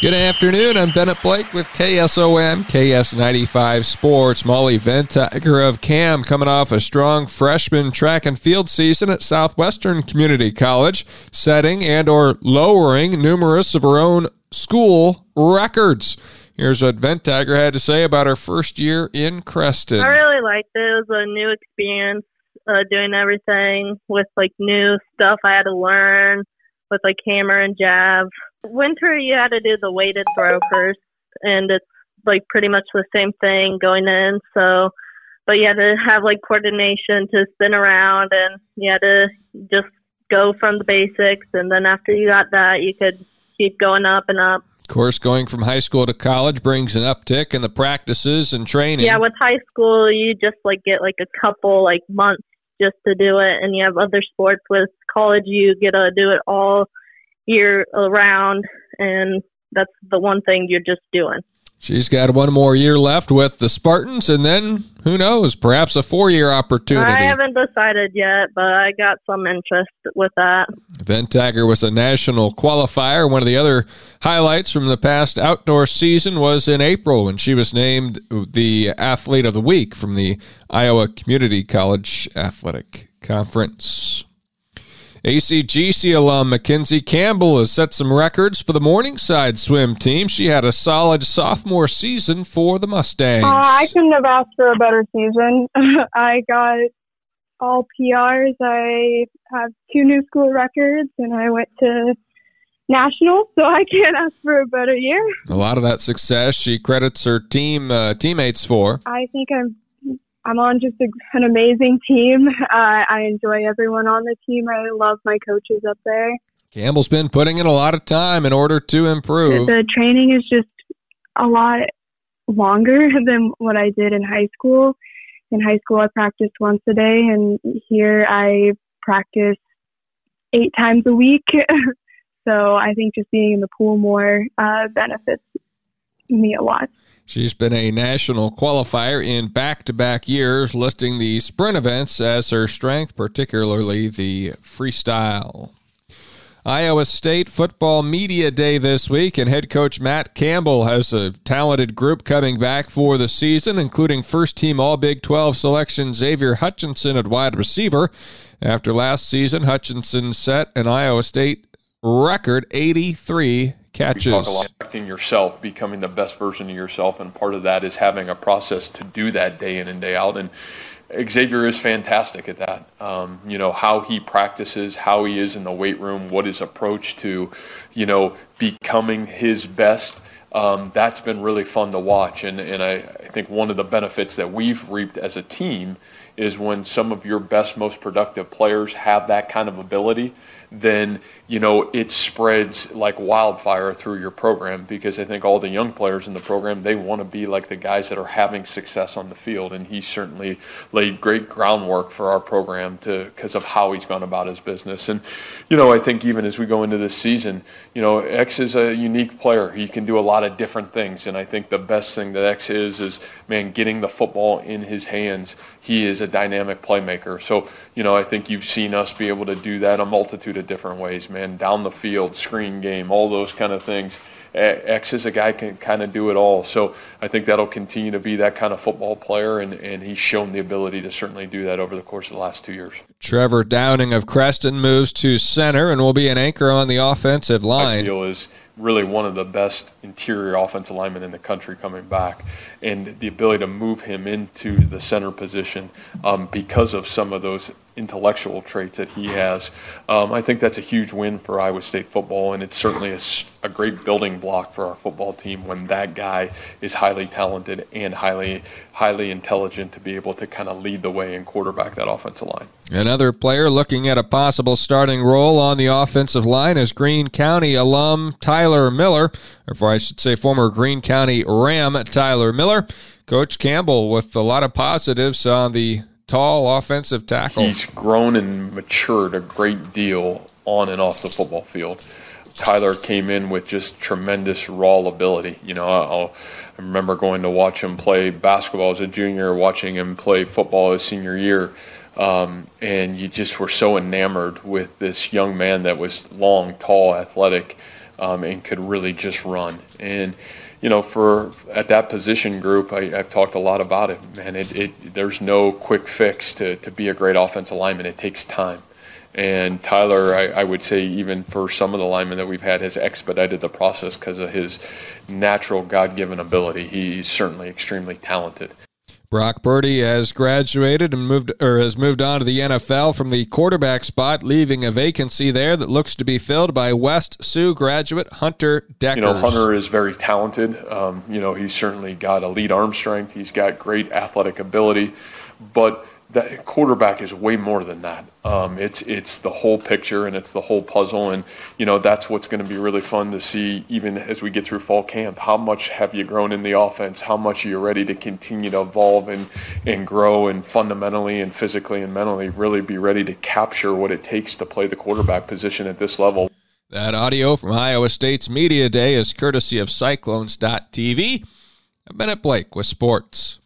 Good afternoon. I'm Bennett Blake with KSOM, KS95 Sports. Molly Ventager of CAM coming off a strong freshman track and field season at Southwestern Community College, setting and or lowering numerous of her own school records. Here's what Ventager had to say about her first year in Creston. I really liked it. It was a new experience, uh, doing everything with like new stuff I had to learn with like hammer and jav. Winter, you had to do the weighted throw first, and it's like pretty much the same thing going in. So, but you had to have like coordination to spin around, and you had to just go from the basics, and then after you got that, you could keep going up and up. Of course, going from high school to college brings an uptick in the practices and training. Yeah, with high school, you just like get like a couple like months just to do it, and you have other sports. With college, you get to do it all year around, and that's the one thing you're just doing. She's got one more year left with the Spartans, and then who knows, perhaps a four year opportunity. I haven't decided yet, but I got some interest with that. Ventager was a national qualifier. One of the other highlights from the past outdoor season was in April when she was named the Athlete of the Week from the Iowa Community College Athletic Conference. ACGC alum Mackenzie Campbell has set some records for the Morningside swim team. She had a solid sophomore season for the Mustangs. Uh, I couldn't have asked for a better season. I got all PRs. I have two new school records, and I went to national, so I can't ask for a better year. A lot of that success she credits her team uh, teammates for. I think I'm I'm on just a, an amazing team. Uh, I enjoy everyone on the team. I love my coaches up there. Campbell's been putting in a lot of time in order to improve. The training is just a lot longer than what I did in high school. In high school, I practiced once a day, and here I practice eight times a week. so I think just being in the pool more uh, benefits me a lot. She's been a national qualifier in back to back years, listing the sprint events as her strength, particularly the freestyle. Iowa State Football Media Day this week, and head coach Matt Campbell has a talented group coming back for the season, including first team All Big 12 selection Xavier Hutchinson at wide receiver. After last season, Hutchinson set an Iowa State record 83 catches. We talk a lot about yourself, becoming the best version of yourself, and part of that is having a process to do that day in and day out. And Xavier is fantastic at that. Um, you know how he practices, how he is in the weight room, what his approach to, you know, becoming his best. Um, that's been really fun to watch, and and I, I think one of the benefits that we've reaped as a team is when some of your best, most productive players have that kind of ability then you know it spreads like wildfire through your program because I think all the young players in the program they want to be like the guys that are having success on the field, and he certainly laid great groundwork for our program to because of how he's gone about his business. And you know I think even as we go into this season, you know X is a unique player. He can do a lot of different things, and I think the best thing that X is is man getting the football in his hands. He is a dynamic playmaker. So you know I think you've seen us be able to do that a multitude of different ways, man. Down the field, screen game, all those kind of things. X is a guy can kind of do it all. So I think that'll continue to be that kind of football player, and, and he's shown the ability to certainly do that over the course of the last two years. Trevor Downing of Creston moves to center and will be an anchor on the offensive line. I feel is really one of the best interior offensive linemen in the country coming back, and the ability to move him into the center position um, because of some of those intellectual traits that he has. Um, I think that's a huge win for Iowa State football, and it's certainly a, a, great building block for our football team when that guy is highly talented and highly highly intelligent to be able to kind of lead the way and quarterback that offensive line. Another player looking at a possible starting role on the offensive line is Greene County alum Tyler Miller, or I should say former Greene County Ram Tyler Miller. Coach Campbell with a lot of positives on the tall offensive tackle. He's grown and matured a great deal on and off the football field. Tyler came in with just tremendous raw ability. You know, I'll, i remember going to watch him play basketball as a junior, watching him play football his senior year. Um, and you just were so enamored with this young man that was long, tall, athletic, um, and could really just run. And you know, for at that position group, I, have talked a lot about it. Man, it, it, there's no quick fix to, to be a great offensive lineman. It takes time. And Tyler, I, I, would say, even for some of the linemen that we've had, has expedited the process because of his natural God given ability. He's certainly extremely talented. Brock Purdy has graduated and moved or has moved on to the NFL from the quarterback spot, leaving a vacancy there that looks to be filled by West Sioux graduate Hunter Dekkers. You know, Hunter is very talented. Um, you know, he's certainly got elite arm strength. He's got great athletic ability, but that quarterback is way more than that. Um, it's it's the whole picture and it's the whole puzzle, and you know that's what's going to be really fun to see. Even as we get through fall camp, how much have you grown in the offense? How much are you ready to continue to evolve and and grow and fundamentally and physically and mentally really be ready to capture what it takes to play the quarterback position at this level. That audio from Iowa State's Media Day is courtesy of Cyclones.tv. Bennett Blake with sports.